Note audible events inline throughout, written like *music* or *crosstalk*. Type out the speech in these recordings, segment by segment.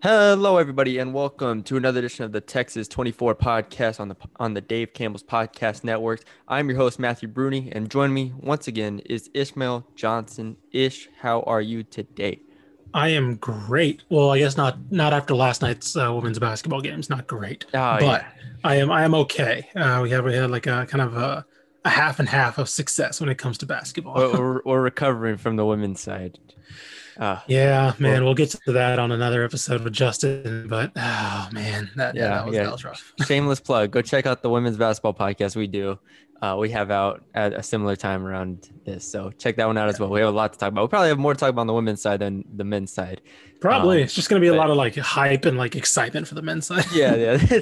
Hello, everybody, and welcome to another edition of the Texas 24 podcast on the on the Dave Campbell's Podcast Network. I'm your host Matthew Bruni, and join me once again is Ishmael Johnson. Ish, how are you today? I am great. Well, I guess not not after last night's uh, women's basketball games. Not great, Oh, but yeah. I am I am okay. Uh, we have we had like a kind of a, a half and half of success when it comes to basketball. We're, we're, *laughs* we're recovering from the women's side. Uh, yeah, man, we'll get to that on another episode with Justin. But oh man, that yeah, Yeah, that was, yeah. that was rough. *laughs* shameless plug. Go check out the women's basketball podcast we do. Uh, we have out at a similar time around this, so check that one out as well. We have a lot to talk about. We probably have more to talk about on the women's side than the men's side. Probably Um, it's just gonna be a lot of like hype and like excitement for the men's side. *laughs* yeah, yeah. *laughs*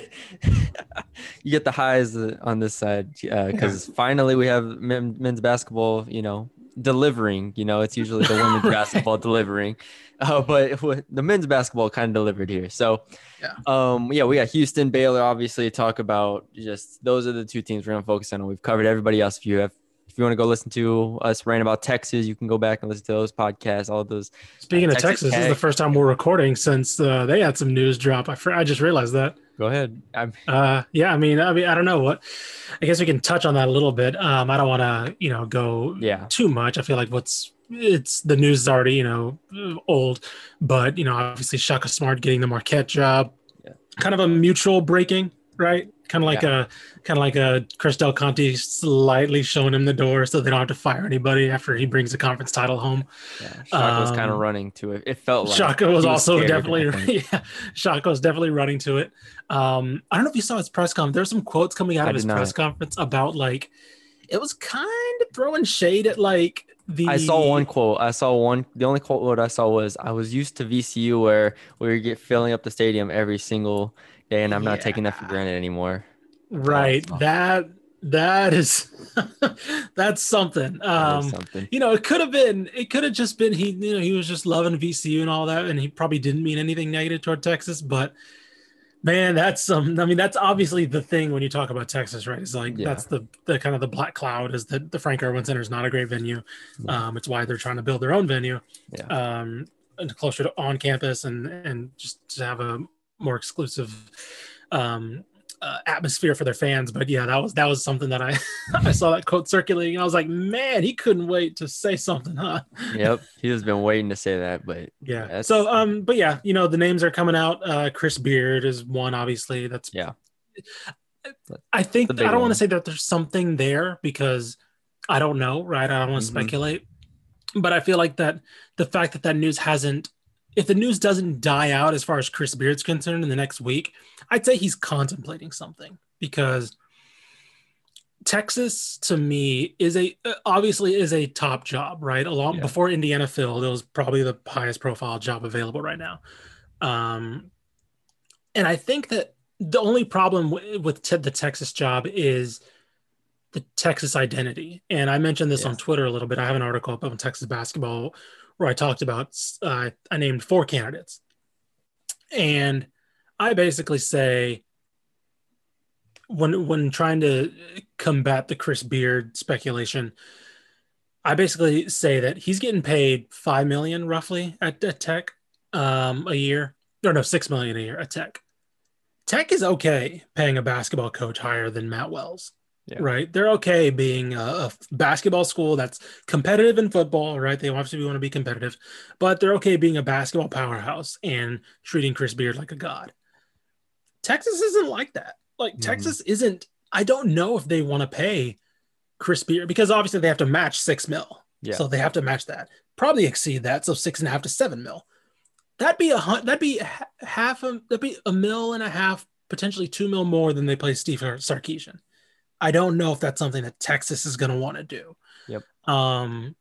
you get the highs uh, on this side because finally we have men, men's basketball. You know, delivering. You know, it's usually the women's *laughs* basketball delivering, uh, but the men's basketball kind of delivered here. So, Yeah. um, yeah, we got Houston, Baylor. Obviously, to talk about just those are the two teams we're gonna focus on. We've covered everybody else. If you have. If you want to go listen to us rant about Texas, you can go back and listen to those podcasts, all of those. Speaking of Texas Texas, this is the first time we're recording since uh, they had some news drop. I fr- I just realized that. Go ahead. I'm, Uh, yeah, I mean, I mean, I don't know what. I guess we can touch on that a little bit. Um, I don't want to, you know, go yeah. too much. I feel like what's it's the news is already, you know, old, but you know, obviously Shaka Smart getting the Marquette job, Yeah. kind of a mutual breaking, right? Kind of like a, kind of like a Chris Del Conte slightly showing him the door, so they don't have to fire anybody after he brings the conference title home. Yeah, Shaka was kind of Um, running to it. It felt like Shaka was he also definitely *laughs* yeah. Shaka was definitely running to it. Um, I don't know if you saw his press conference. There's some quotes coming out I of his not. press conference about like it was kind of throwing shade at like the I saw one quote. I saw one. The only quote I saw was, "I was used to VCU where we get filling up the stadium every single and I'm not taking that for granted anymore." right. Oh. That that is *laughs* that's something. That is Um something. you know, it could have been, it could have just been he, you know, he was just loving VCU and all that, and he probably didn't mean anything negative toward Texas, but man, that's some, I mean, that's obviously the thing when you talk about Texas, right? It's like Yeah. that's the the kind of the black cloud is that the Frank Erwin Center is not a great venue. Yeah. Um, it's why they're trying to build their own venue, Yeah. um, and closer to on campus and and just to have a more exclusive um uh, atmosphere for their fans but yeah that was that was something that i *laughs* i saw that quote circulating and i was like man he couldn't wait to say something huh *laughs* yep, he has been waiting to say that, but yeah That's- so um but yeah you know the names are coming out uh chris beard is one obviously that's Yeah. i think i don't want to say that there's something there because i don't know right i don't want to Mhm. speculate but i feel like that the fact that that news hasn't if the news doesn't die out as far as chris beard's concerned in the next week i'd say he's contemplating something because Texas to me is a obviously is a top job, right? Along Yeah. before Indiana filled, it was probably the highest profile job available right now. Um, and I think that the only problem w- with te- the Texas job is the Texas identity. And I mentioned this Yeah. on Twitter a little bit. I have an article up on Texas basketball where I talked about uh, I named four candidates, and I basically say when when trying to combat the Chris Beard speculation, I basically say that he's getting paid five million roughly at, at Tech um, a year, or no, six million a year at Tech. Tech is okay paying a basketball coach higher than Matt Wells, Yeah. right? They're okay being a, a basketball school that's competitive in football, right? They obviously want to be competitive, but they're okay being a basketball powerhouse and treating Chris Beard like a god. Texas isn't like that. Like Mhm. Texas isn't. I don't know if they want to pay Chris Beard because obviously they have to match six mil. Yeah. So they have to match that. Probably exceed that. So six and a half to seven mil. That'd be a that'd be half a that'd be a mil and a half, potentially two mil more than they play Steve Sarkisian. I don't know if that's something that Texas is going to want to do. Yep. Um.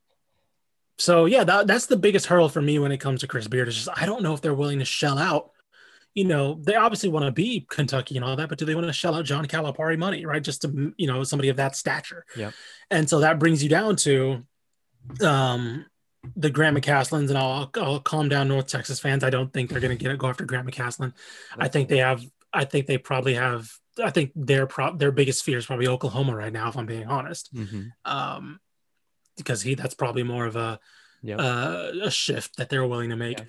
So yeah, that, that's the biggest hurdle for me when it comes to Chris Beard. Is just I don't know if they're willing to shell out. You know, they obviously want to be Kentucky and all that, but do they want to shell out John Calipari money, right? Just to you know somebody of that stature. Yep. And so that brings you down to, um, the Grant McCaslands, and I'll I'll calm down North Texas fans. I don't think they're going to get it, go after Grant McCasland. I think they have. I think they probably have. I think their pro, their biggest fear is probably Oklahoma right now, if I'm being honest. Mhm. Um, because he that's probably more of a Yep. uh, a shift that they're willing to make. Yeah.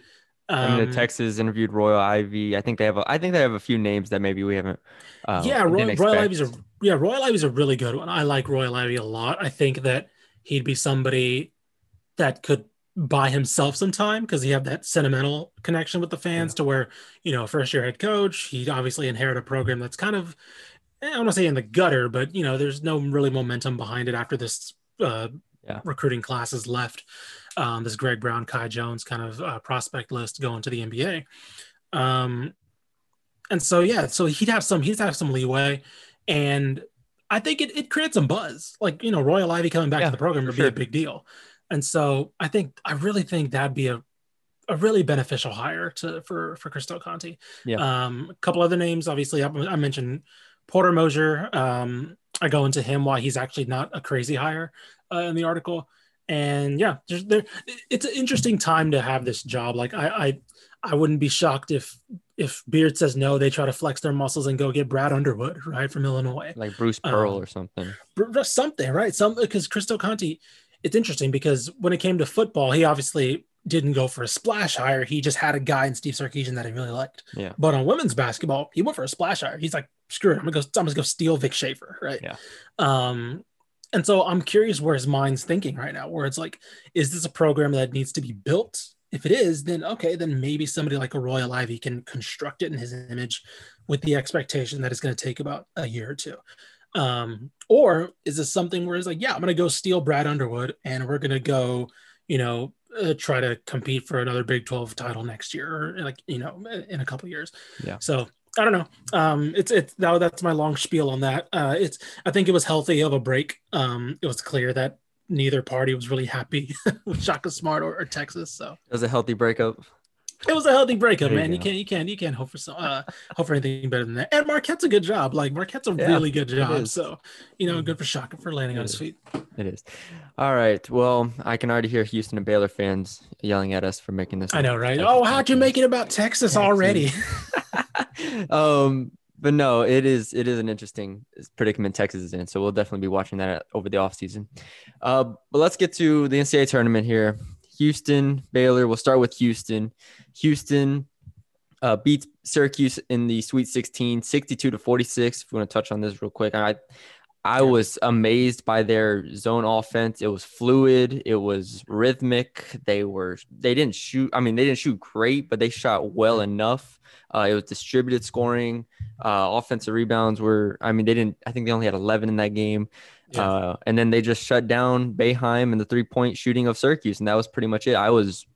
I mean, Um, the Texas interviewed Royal Ivey. I think they have. A, I think they have a few names that maybe we haven't. Uh, yeah, Royal expect. Ivy's a yeah, Royal Ivey's a really good one. I like Royal Ivey a lot. I think that he'd be somebody that could buy himself some time because he had that sentimental connection with the fans to where you know first year head coach he obviously inherited a program that's kind of eh, I don't want to say in the gutter but you know there's no really momentum behind it after this uh, Yeah. recruiting class is left um, this Greg Brown Kai Jones kind of uh, prospect list going to the NBA um, and so yeah so he'd have some he'd have some leeway and I think it, it creates some buzz like you know Royal Ivey coming back Yeah, to the program would sure. be a big deal and so I think I really think that'd be a, a really beneficial hire to for for Chris Del Conte. Yeah. Um, a couple other names, obviously, I, I mentioned Porter Moser. Um, I go into him why he's actually not a crazy hire uh, in the article. And yeah, there's, there, it's an interesting time to have this job. Like I, I, I wouldn't be shocked if if Beard says no, they try to flex their muscles and go get Brad Underwood *laughs* right from Illinois like Bruce Pearl Um, or something. Something, right? Some because Chris Del Conte, it's interesting because when it came to football, he obviously didn't go for a splash hire. He just had a guy in Steve Sarkisian that he really liked. Yeah. But on women's basketball, he went for a splash hire. He's like, screw it, I'm gonna go. I'm gonna go steal Vic Schaefer, right? Yeah. Um, and so I'm curious where his mind's thinking right now. Where it's like, is this a program that needs to be built? If it is, then okay, then maybe somebody like a Royal Ivey can construct it in his image with the expectation that it's going to take about a year or two. Um, or is this something where it's like, yeah, I'm going to go steal Brad Underwood and we're going to go, you know, uh, try to compete for another Big 12 title next year or like, you know, in a couple years. Yeah. So I don't know. Um, it's, it's, now that's my long spiel on that. Uh, it's, I think it was healthy of a break. Um, it was clear that neither party was really happy *laughs* with Shaka Smart or, or Texas. So It was a healthy breakup. It was a healthy breakup, There you man. You, go. can't, you can't, you can't hope for some, uh, hope for anything better than that. And Marquette's a good job. Like Marquette's a Yeah, really good job. So, you know, good for Shaka for landing It on his feet. It is. All right. Well, I can already hear Houston and Baylor fans yelling at us for making this. I know, right? Oh, how'd you make it about Texas, Texas. already? *laughs* *laughs* um, but no, it is it is an interesting predicament Texas is in. So we'll definitely be watching that over the offseason. Uh, but let's get to the NCAA tournament here. Houston, Baylor. We'll start with Houston. Houston uh, beats Syracuse in the Sweet 16, 62 to 46. If you want to touch on this real quick, I I Yeah. was amazed by their zone offense. It was fluid. It was rhythmic. They were they didn't shoot. I mean, they didn't shoot great, but they shot well enough. Uh, it was distributed scoring. Uh, offensive rebounds were. I mean, they didn't. I think they only had 11 in that game. Yeah. Uh, and then they just shut down Boeheim and the three point shooting of Syracuse, and that was pretty much it. I was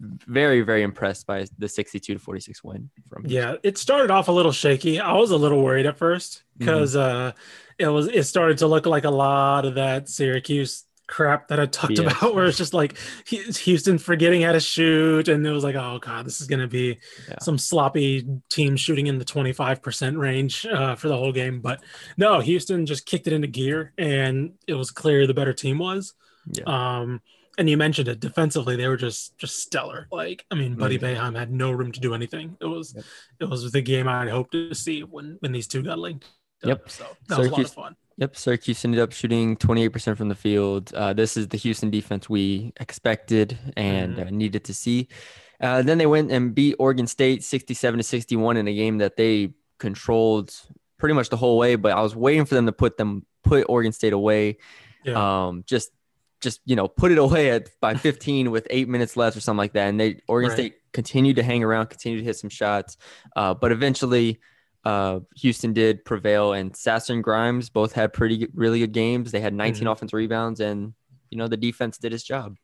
very very impressed by the 62 to 46 win from Yeah, it started off a little shaky. I was a little worried at first because uh, it was it started to look like a lot of that Syracuse crap that I talked about, where it's just like Houston forgetting how to shoot, and it was like, oh god, this is gonna be Yeah. some sloppy team shooting in the twenty five percent range uh, for the whole game. But no, Houston just kicked it into gear, and it was clear the better team was. Yeah. Um, and you mentioned it defensively; they were just just stellar. Like, I mean, Buddy. Boeheim had no room to do anything. It was Yep. it was the game I'd hoped to see when when these two got linked. up. Yep. So that was a lot of fun. Yep, Syracuse ended up shooting 28% from the field. Uh, this is the Houston defense we expected and Mhm. uh, needed to see. Uh, then they went and beat Oregon State 67 to 61 in a game that they controlled pretty much the whole way. But I was waiting for them to put them put Oregon State away. Yeah. Um, just just you know put it away at by *laughs* 15 with eight minutes left or something like that. And they Oregon Right. State continued to hang around, continued to hit some shots, uh, but eventually uh, Houston did prevail, and Sasser and Grimes both had pretty really good games. They had 19 Mhm. offensive rebounds, and you know the defense did its job.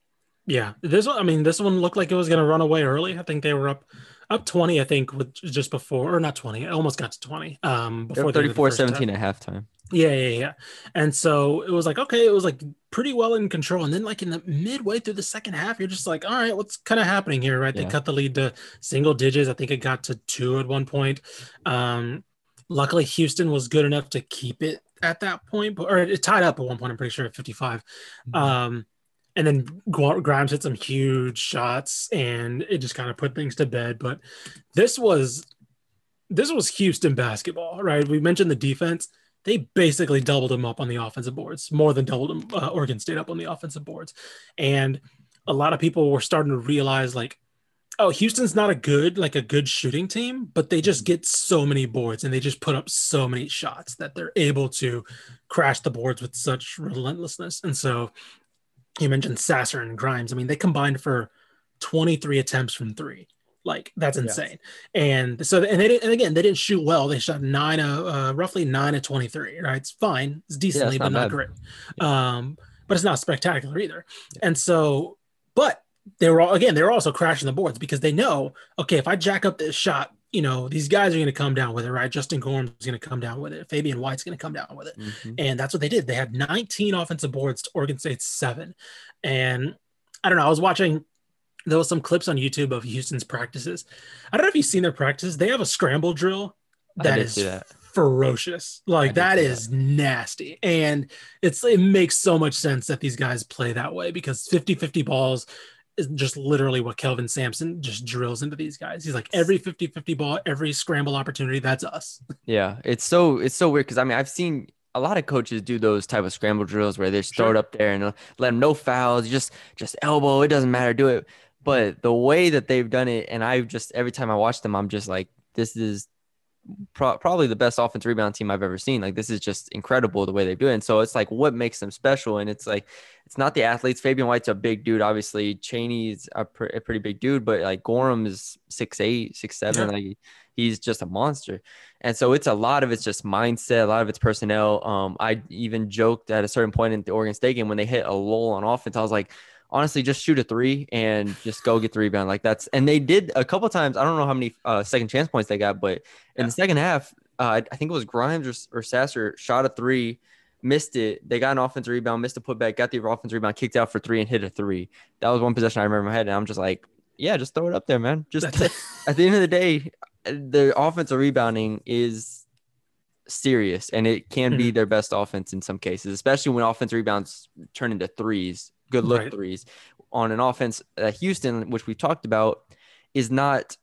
Yeah, this one. I mean, this one looked like it was going to run away early. I think they were up up twenty. I think with just before, or not twenty. It almost got to twenty. Um, They before were the end of 34-17 half. at halftime. Yeah, yeah, yeah. And so it was like, okay, it was like pretty well in control. And then, like in the midway through the second half, you're just like, all right, what's kind of happening here, right? They cut the lead to single digits. I think it got to two at one point. Um, luckily, Houston was good enough to keep it at that point, but- or it tied up at one point. I'm pretty sure at 55. Um, and then Grimes hit some huge shots, and it just kind of put things to bed. But this was this was Houston basketball, right? We mentioned the defense. They basically doubled them up on the offensive boards, more than doubled them. Uh, Oregon State up on the offensive boards, and a lot of people were starting to realize like oh, Houston's not a good like a good shooting team, but they just get so many boards and they just put up so many shots that they're able to crash the boards with such relentlessness. And so you mentioned Sasser and Grimes. I mean, they combined for 23 attempts from three. Like that's insane. Yes. And so, and they didn't, and again, they didn't shoot well. They shot nine, uh, uh roughly nine of 23, right? It's fine. It's decently, yeah, not but not great. Yeah. Um, but it's not spectacular either. Yeah. And so, but they were all, again, they were also crashing the boards because they know, okay, if I jack up this shot, you know, these guys are going to come down with it, right? Justin Gorham's going to come down with it. Fabian White's going to come down with it. Mm-hmm. And that's what they did. They had 19 offensive boards to Oregon State's seven. And I don't know, I was watching, there was some clips on YouTube of Houston's practices. I don't know if you've seen their practices. They have a scramble drill that is that. ferocious. Like that is that. nasty. And it's, it makes so much sense that these guys play that way because 50 50 balls, is just literally what Kelvin Sampson just drills into these guys. He's like every 50-50 ball, every scramble opportunity, that's us. Yeah, it's so it's so weird because I mean I've seen a lot of coaches do those type of scramble drills where they just sure. throw it up there and let them no fouls, just just elbow, it doesn't matter, do it. But the way that they've done it, and I just every time I watch them, I'm just like, this is pro- probably the best offense rebound team I've ever seen. Like this is just incredible the way they do it. And so it's like what makes them special. And it's like it's not the athletes. Fabian White's a big dude, obviously. Chaney's a, pr- a pretty big dude, but like Gorham is six eight, six seven. Yeah. Like he's just a monster. And so it's a lot of it's just mindset, a lot of it's personnel. Um, I even joked at a certain point in the Oregon State game when they hit a lull on offense. I was like, honestly just shoot a three and just go get the rebound. Like that's and they did a couple times. I don't know how many uh, second chance points they got, but in yeah. the second half, uh, I think it was Grimes or, or Sasser shot a three, missed it. They got an offensive rebound, missed a putback, got the offensive rebound, kicked out for three, and hit a three. That was one possession I remember in my head, and I'm just like, yeah, just throw it up there, man. Just *laughs* at the end of the day, the offensive rebounding is serious and it can be mm-hmm. their best offense in some cases, especially when offensive rebounds turn into threes good look right. threes on an offense that Houston, which we talked about, is not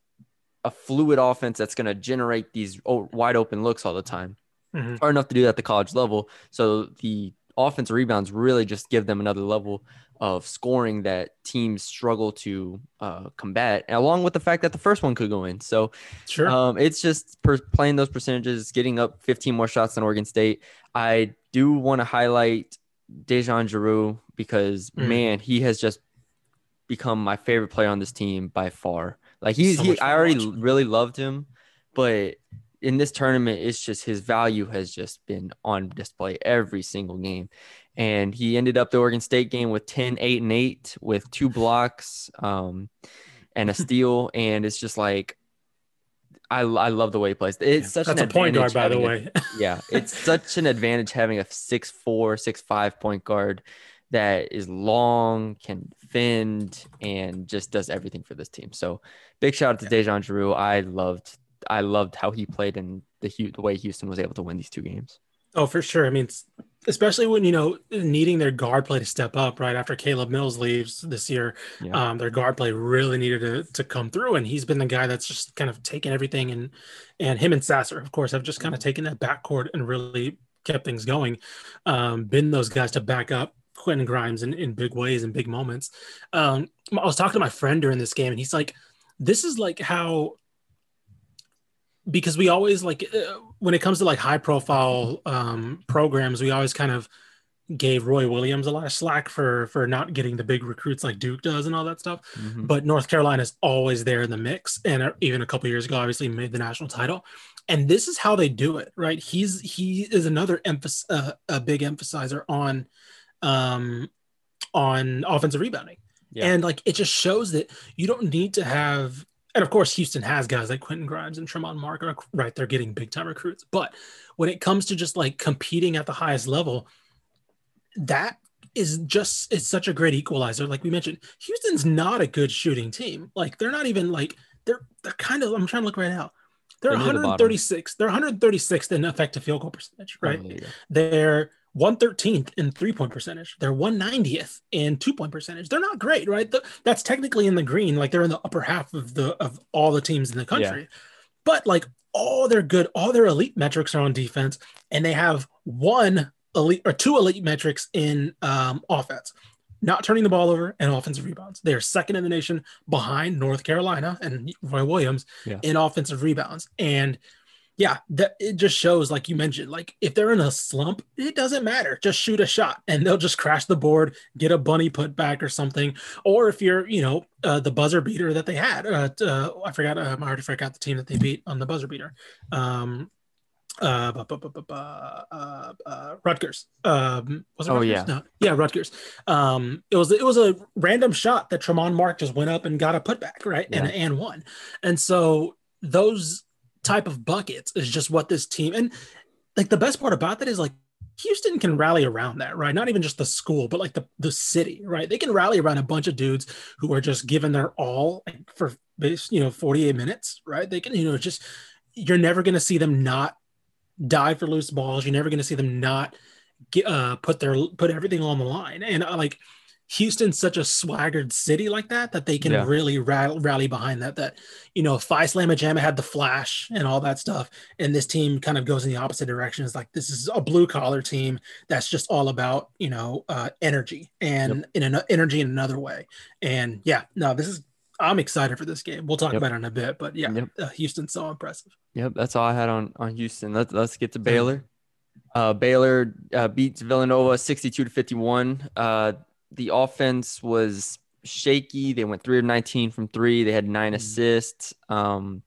a fluid offense that's going to generate these wide open looks all the time. Mm-hmm. Or enough to do that at the college level. So the offensive rebounds really just give them another level of scoring that teams struggle to uh, combat, along with the fact that the first one could go in. So, sure, um, it's just per- playing those percentages, getting up 15 more shots than Oregon State. I do want to highlight DeJon Jarreau because mm. man, he has just become my favorite player on this team by far. Like he's so he, I already watch. really loved him, but in this tournament, it's just his value has just been on display every single game. And he ended up the Oregon State game with 10, 8, and 8 with two blocks um, and a steal. and it's just like I, I love the way he plays. It's yeah, such that's a point guard, by the way. A, yeah, *laughs* it's such an advantage having a six four, six five point guard that is long, can fend, and just does everything for this team. So big shout out to yeah. DeJon Jarreau. I loved I loved how he played and the the way Houston was able to win these two games. Oh, for sure. I mean, especially when you know needing their guard play to step up right after Caleb Mills leaves this year. Yeah. Um, their guard play really needed to, to come through, and he's been the guy that's just kind of taken everything and and him and Sasser, of course, have just kind of taken that backcourt and really kept things going. Um, been those guys to back up Quentin Grimes in, in big ways and big moments. Um, I was talking to my friend during this game, and he's like, "This is like how." Because we always like uh, when it comes to like high profile um, programs, we always kind of gave Roy Williams a lot of slack for for not getting the big recruits like Duke does and all that stuff. Mm-hmm. But North Carolina is always there in the mix, and uh, even a couple years ago, obviously made the national title. And this is how they do it, right? He's he is another emphasis, uh, a big emphasizer on um, on offensive rebounding. Yeah. And like it just shows that you don't need to have and of course Houston has guys like Quentin Grimes and Tramon Mark, right? They're getting big time recruits. But when it comes to just like competing at the highest level, that is just it's such a great equalizer. Like we mentioned, Houston's not a good shooting team. Like they're not even like they're they're kind of I'm trying to look right now. They're, they're 136. The they're 136th in effective field goal percentage, right? Oh. They're 113th in three point percentage. They're 190th in two point percentage. They're not great, right? That's technically in the green, like they're in the upper half of the of all the teams in the country. Yeah. But like all their good, all their elite metrics are on defense, and they have one elite or two elite metrics in um, offense. not turning the ball over and offensive rebounds. They are second in the nation behind North Carolina and Roy Williams Yeah. in offensive rebounds. And yeah, that it just shows, like you mentioned, like if they're in a slump, it doesn't matter. Just shoot a shot and they'll just crash the board, get a bunny put back or something. Or if you're, you know, uh, the buzzer beater that they had, uh, uh, I forgot, um, I already forgot the team that they beat on the buzzer beater. Um, uh, bu- bu- bu- uh, uh, Rutgers. Um, was it Oh, yeah. No. yeah, Rutgers. Um, it was it was a random shot that Tramon Mark just went up and got a putback, right, and Yeah. and won. And so those type of buckets is just what this team and like the best part about that is like Houston can rally around that, right? Not even just the school, but like the the city, right? They can rally around a bunch of dudes who are just giving their all for you know, 48 minutes, right? They can, you know, just you're never going to see them not die for loose balls. You're never going to see them not get, uh, put their put everything on the line. And uh, like Houston's such a swaggered city like that that they can Yeah. really rally, rally behind that. That you know, Phi Slamma Jamma had the flash and all that stuff, and this team kind of goes in the opposite direction. It's like this is a blue collar team that's just all about you know uh, energy and in an energy in another way. And yeah, no, this is. I'm excited for this game. We'll talk Yep. about it in a bit, but yeah, Yep. uh, Houston's so impressive. Yep, that's all I had on on Houston. Let's let's get to Baylor. Uh, Baylor uh, beats Villanova 62 to 51. The offense was shaky. They went 3 of 19 from three. They had nine Mhm. assists. Um,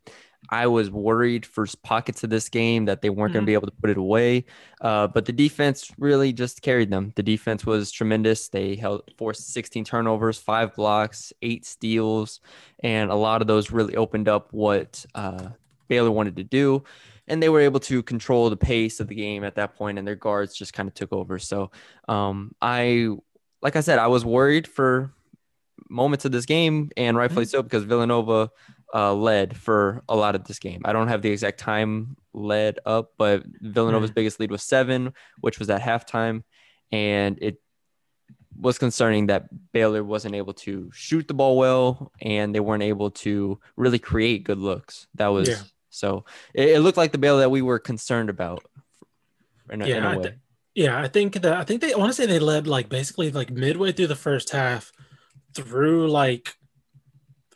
I was worried for pockets of this game that they weren't going to be able to put it away. Uh, but the defense really just carried them. The defense was tremendous. They held forced 16 turnovers, five blocks, eight steals, and a lot of those really opened up what uh, Baylor wanted to do. And they were able to control the pace of the game at that point, and their guards just kind of took over. So, um, I, like I said, I was worried for moments of this game, and rightfully so, because Villanova uh, led for a lot of this game. I don't have the exact time led up, but Villanova's biggest lead was seven, which was at halftime, and it was concerning that Baylor wasn't able to shoot the ball well, and they weren't able to really create good looks. That was Yeah. so. It, it looked like the Baylor that we were concerned about. In a, in Yeah, a I way. Yeah, I think that I think they I want to say they led like basically like midway through the first half through like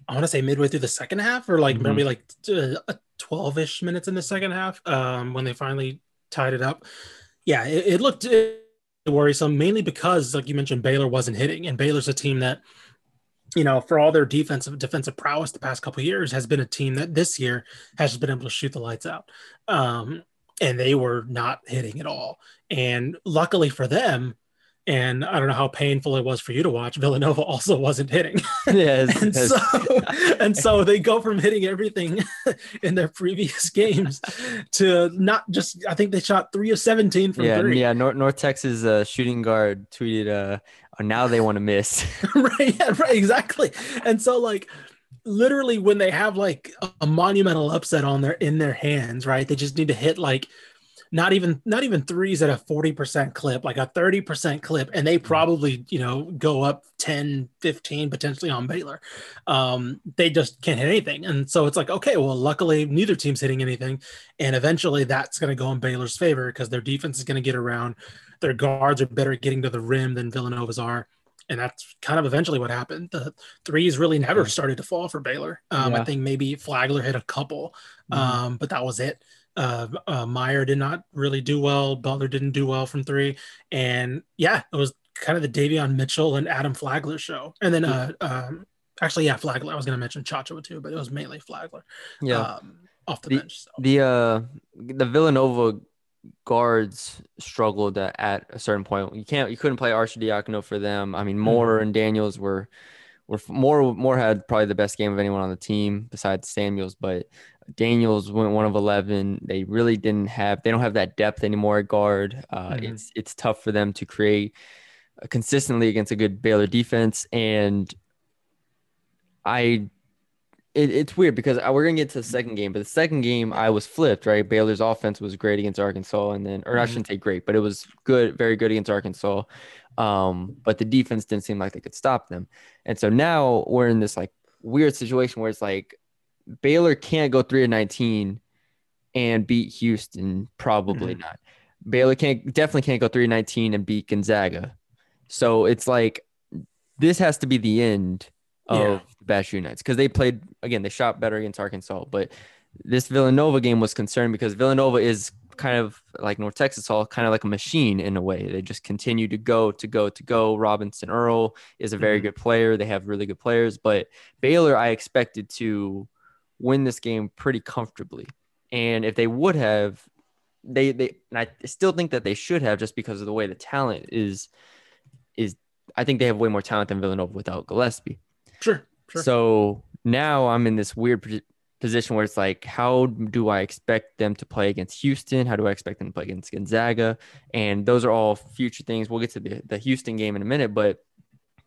I want to say midway through the second half or like Mhm. maybe like uh, 12ish minutes in the second half um when they finally tied it up. Yeah, it, it looked worrisome mainly because like you mentioned Baylor wasn't hitting and Baylor's a team that you know, for all their defensive defensive prowess the past couple years, has been a team that this year has just been able to shoot the lights out. Um, and they were not hitting at all. And luckily for them, and I don't know how painful it was for you to watch, Villanova *laughs* also wasn't hitting. *laughs* yeah, *laughs* and it's- so and so they go from hitting everything in their previous games to not just I think they shot three of 17 from yeah, three. yeah. North, North Texas uh, shooting guard tweeted, uh, "Oh, now they want to miss." right, yeah, right, exactly. And so like literally when they have like a, monumental upset on their in their hands, right? They just need to hit like not even not even threes at a 40% clip, like a 30% clip, and they probably, you know, go up 10, 15 potentially on Baylor. Um, they just can't hit anything. And so it's like, okay, well, luckily neither team's hitting anything. And eventually that's gonna go in Baylor's favor because their defense is gonna get around. Their guards are better at getting to the rim than Villanova's are and that's kind of eventually what happened. The threes really never Yeah. started to fall for Baylor. Um, I think maybe Flagler hit a couple, Mhm. um, but that was it. Uh, uh, Mayer did not really do well. Butler didn't do well from three, and yeah, it was kind of the Davion Mitchell and Adam Flagler show. And then, uh, um, actually, yeah, Flagler. I was going to mention Chacho too, but it was mainly Flagler. yeah. um, off the, The- bench. So. the uh the Villanova guards struggled at, at a certain point. You can't you couldn't play Arcidiacono for them. I mean, Moore and Daniels were were Moore Moore had probably the best game of anyone on the team besides Samuels, but Daniels went one of eleven. They really didn't have they don't have that depth anymore at guard. Uh, Mhm. It's it's tough for them to create consistently against a good Baylor defense, and I it, it's weird because I, we're gonna get to the second game, but the second game I was flipped. Right, Baylor's offense was great against Arkansas, and then or I Mhm. shouldn't say great, but it was good, very good against Arkansas. Um, but the defense didn't seem like they could stop them, and so now we're in this like weird situation where it's like Baylor can't go three of nineteen and beat Houston, probably Mhm. not. Baylor can't definitely can't go three of nineteen and beat Gonzaga. So it's like this has to be the end of Yeah. the bad shooting nights because they played again. They shot better against Arkansas, but this Villanova game was concerned because Villanova is kind of like North Texas Hall, kind of like a machine in a way. They just continue to go to go to go. Robinson Earl is a very Mhm. good player. They have really good players, but Baylor I expected to win this game pretty comfortably. And if they would have, they they and I still think that they should have just because of the way the talent is is I think they have way more talent than Villanova without Gillespie. Sure. Sure. So now I'm in this weird position where it's like, how do I expect them to play against Houston? How do I expect them to play against Gonzaga? And those are all future things. We'll get to the, the Houston game in a minute, but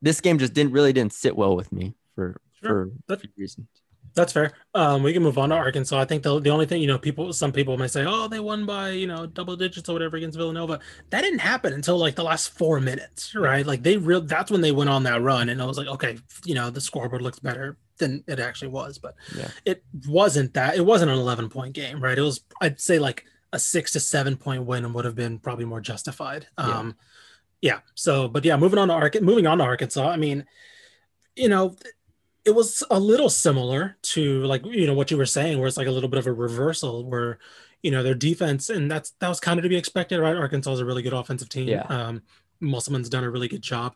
this game just didn't really didn't sit well with me for Sure. for That- few reasons. That's fair. Um, we can move on to Arkansas. I think the the only thing you know, people, some people may say, "Oh, they won by you know double digits or whatever against Villanova." That didn't happen until like the last four minutes, right? Like they real. That's when they went on that run, and I was like, okay, you know, the scoreboard looks better than it actually was, but Yeah. it wasn't that. It wasn't an eleven point game, right? It was, I'd say, like a six to seven point win and would have been probably more justified. Yeah. Um, yeah. So, but yeah, moving on to Ark, moving on to Arkansas. I mean, you know, it was a little similar to like you know what you were saying, where it's like a little bit of a reversal, where you know their defense, and that's that was kind of to be expected, right? Arkansas is a really good offensive team. Yeah. Um, Musselman's done a really good job.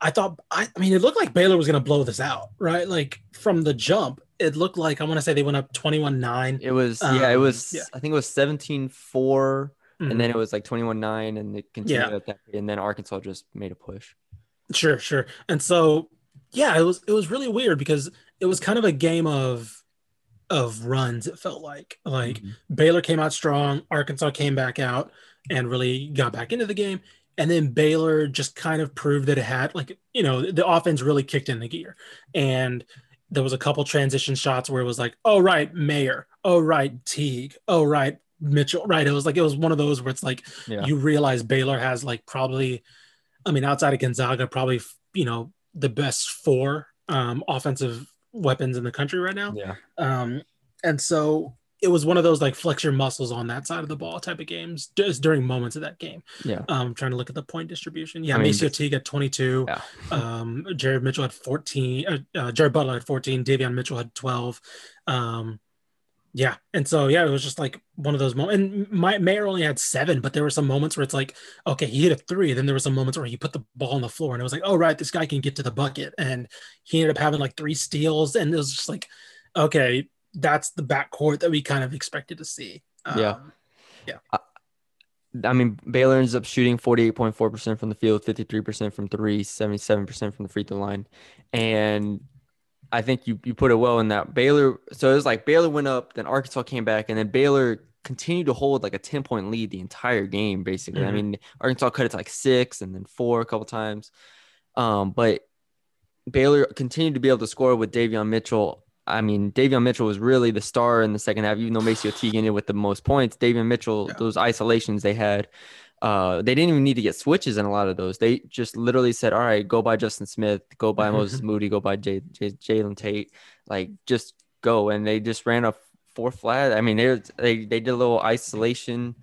I thought, I, I mean, it looked like Baylor was going to blow this out, right? Like from the jump, it looked like I want to say they went up 21 9. It was yeah, it Um, was yeah. I think it was 17-4 Mhm. and then it was like 21-9 and it continued Yeah. at that and then Arkansas just made a push. Sure, sure. And so, yeah, it was it was really weird because it was kind of a game of of runs. It felt like like Mhm. Baylor came out strong, Arkansas came back out and really got back into the game, and then Baylor just kind of proved that it had like you know the offense really kicked in the gear, and there was a couple transition shots where it was like, oh right, Mayer, oh right, Teague, oh right, Mitchell, right. It was like it was one of those where it's like Yeah. you realize Baylor has like probably, I mean, outside of Gonzaga, probably you know the best four um, offensive weapons in the country right now. yeah. Um, and so it was one of those like flex your muscles on that side of the ball type of games just during moments of that game. Yeah. Um, trying to look at the point distribution. Yeah, I mean, MaCio Teague at 22. Yeah. Um, Jared Mitchell had 14. Uh, uh, Jared Butler had 14. Davion Mitchell had 12. Um, yeah, and so yeah, it was just like one of those moments. And my Mayer only had seven, but there were some moments where it's like, okay, he hit a three. Then there were some moments where he put the ball on the floor, and it was like, oh right, this guy can get to the bucket. And he ended up having like three steals, and it was just like, okay, that's the backcourt that we kind of expected to see. Yeah. Um, I mean, Baylor ends up shooting 48.4% from the field, 53% from three, 77% from the free throw line. And I think you, you put it well in that Baylor. So it was like Baylor went up, then Arkansas came back, and then Baylor continued to hold like a 10 point lead the entire game, basically. I Mhm. mean, Arkansas cut it to like six and then four a couple times. Um, but Baylor continued to be able to score with Davion Mitchell. I mean, Davion Mitchell was really the star in the second half, even though MaCio Teague ended with the most points. Davion Mitchell, Yeah. those isolations they had, uh, they didn't even need to get switches in a lot of those. They just literally said, "All right, go by Justin Smith, go by Moses *laughs* Moody, go by J- J- Jalen Tate, like just go." And they just ran a four flat. I mean, they they they did a little isolation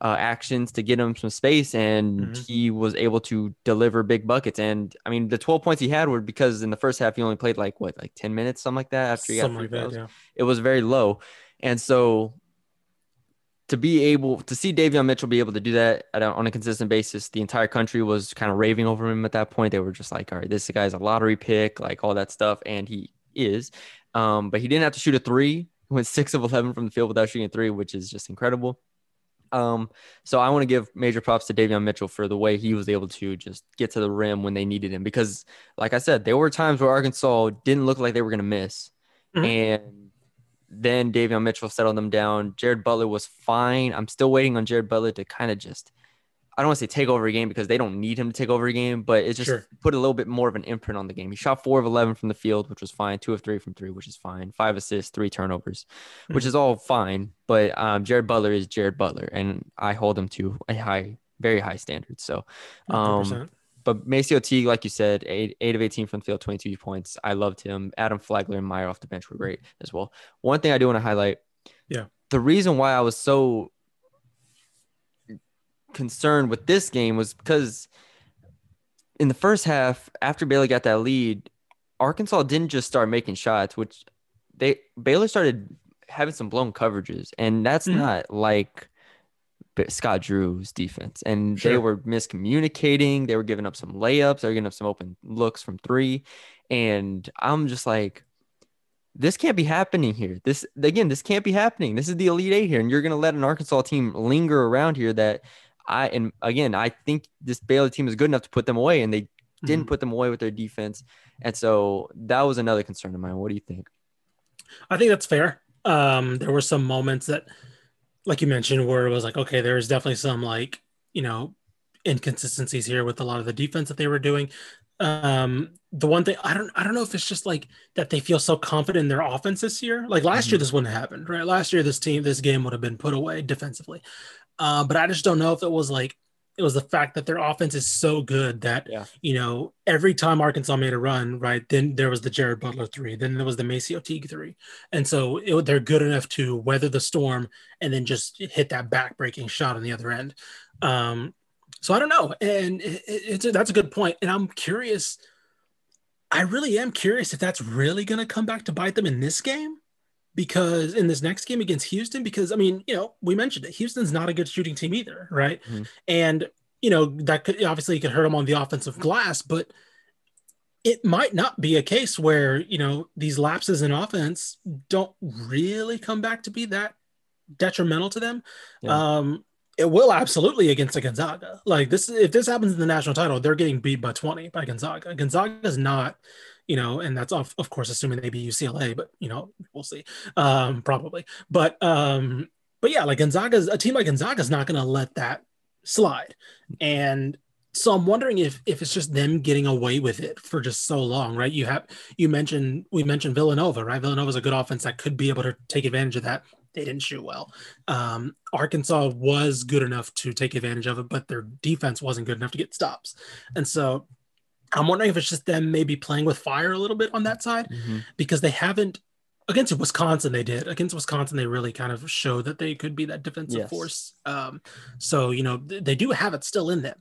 uh, actions to get him some space, and Mhm. he was able to deliver big buckets. And I mean, the 12 points he had were because in the first half he only played like what, like 10 minutes, something like that. After he got free like throws. Yeah. it was very low, and so to be able to see Davion Mitchell be able to do that at a, on a consistent basis, the entire country was kind of raving over him at that point. They were just like, "All right, this guy's a lottery pick," like all that stuff, and he is. Um, but he didn't have to shoot a three. He went *laughs* six of eleven from the field without shooting a three, which is just incredible. Um, so I want to give major props to Davion Mitchell for the way he was able to just get to the rim when they needed him. Because, like I said, there were times where Arkansas didn't look like they were going to miss, Mhm. and then Davion Mitchell settled them down. Jared Butler was fine. I'm still waiting on Jared Butler to kind of just, I don't want to say take over a game because they don't need him to take over a game, but it just Sure. put a little bit more of an imprint on the game. He shot four of 11 from the field, which was fine. Two of three from three, which is fine. Five assists, three turnovers, which Mhm. is all fine. But um, Jared Butler is Jared Butler, and I hold him to a high, very high standard. So, um, 100%. But MaCio Teague, like you said, eight, eight of 18 from the field, 22 points. I loved him. Adam Flagler and Mayer off the bench were great as well. One thing I do want to highlight. Yeah. The reason why I was so concerned with this game was because in the first half, after Baylor got that lead, Arkansas didn't just start making shots, which they Baylor started having some blown coverages, and that's Mhm. not like Scott Drew's defense. And they were miscommunicating. They were giving up some layups. They were giving up some open looks from three, and I'm just like. This can't be happening here. This again, this can't be happening. This is the Elite Eight here, and you're gonna let an Arkansas team linger around here that I and again, I think this Baylor team is good enough to put them away, and they didn't Mhm. put them away with their defense. And so that was another concern of mine. What do you think? I think that's fair. Um, there were some moments that, like you mentioned, where it was like, okay, there's definitely some like, you know, inconsistencies here with a lot of the defense that they were doing. Um, the one thing I don't, I don't know if it's just like that they feel so confident in their offense this year. Like last year, Mhm. this wouldn't have happened, right? Last year, this team, this game would have been put away defensively. Uh, but I just don't know if it was like it was the fact that their offense is so good that Yeah. you know every time Arkansas made a run, right? Then there was the Jared Butler three, then there was the MaCio Teague three, and so it, they're good enough to weather the storm and then just hit that back-breaking shot on the other end. Um, so I don't know, and it, it- it's a, that's a good point, and I'm curious. I really am curious if that's really going to come back to bite them in this game because in this next game against Houston, because I mean, you know, we mentioned it, Houston's not a good shooting team either, right? Mhm. And you know that could obviously could hurt them on the offensive glass, but it might not be a case where you know these lapses in offense don't really come back to be that detrimental to them. Yeah. Um, it will absolutely against a Gonzaga. Like this, if this happens in the national title, they're getting beat by 20 by Gonzaga. Gonzaga is not, you know, and that's of, of course assuming they beat UCLA, but you know, we'll see. Um, probably. But um, but yeah, like Gonzaga's a team like Gonzaga's not gonna let that slide. And so I'm wondering if if it's just them getting away with it for just so long, right? You have you mentioned we mentioned Villanova, right? Villanova's a good offense that could be able to take advantage of that. They didn't shoot well. Um, Arkansas was good enough to take advantage of it, but their defense wasn't good enough to get stops. And so I'm wondering if it's just them maybe playing with fire a little bit on that side Mhm. because they haven't against Wisconsin they did. Against Wisconsin they really kind of showed that they could be that defensive Yes. force. Um so you know th- they do have it still in them.